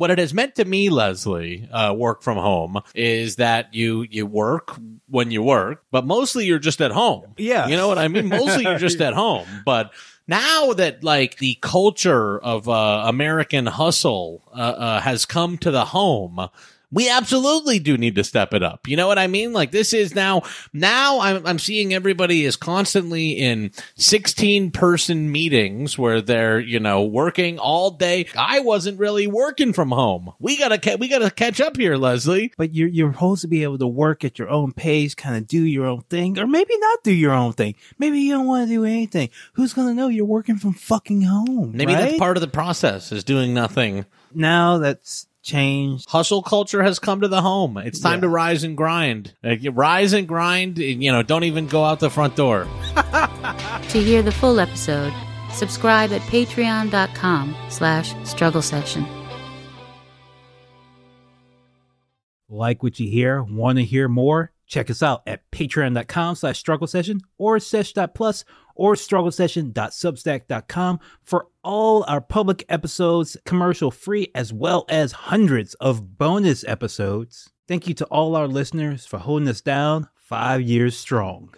what it has meant to me, Leslie, uh, work from home is that you you work when you work, but mostly you're just at home. Yeah. you know what I mean. Mostly you're just at home, but. Now that like the culture of uh, American hustle uh, uh, has come to the home, we absolutely do need to step it up. You know what I mean? Like this is now, now I'm, I'm seeing everybody is constantly in 16 person meetings where they're, you know, working all day. I wasn't really working from home. We gotta, we gotta catch up here, Leslie. But you're you're supposed to be able to work at your own pace, kind of do your own thing, or maybe not do your own thing. Maybe you don't want to do anything. Who's gonna know you're working from fucking home? Maybe that's part of the process is doing nothing. Now that's changed. Hustle culture has come to the home. It's time Yeah. to rise and grind. Like, rise and grind. You know, don't even go out the front door. To hear the full episode, subscribe at patreon.com slash struggle session. Like what you hear? Want to hear more? Check us out at patreon.com slash struggle session or sesh.plus or struggle session.substack.com for all our public episodes, commercial free, as well as hundreds of bonus episodes. Thank you to all our listeners for holding us down five years strong.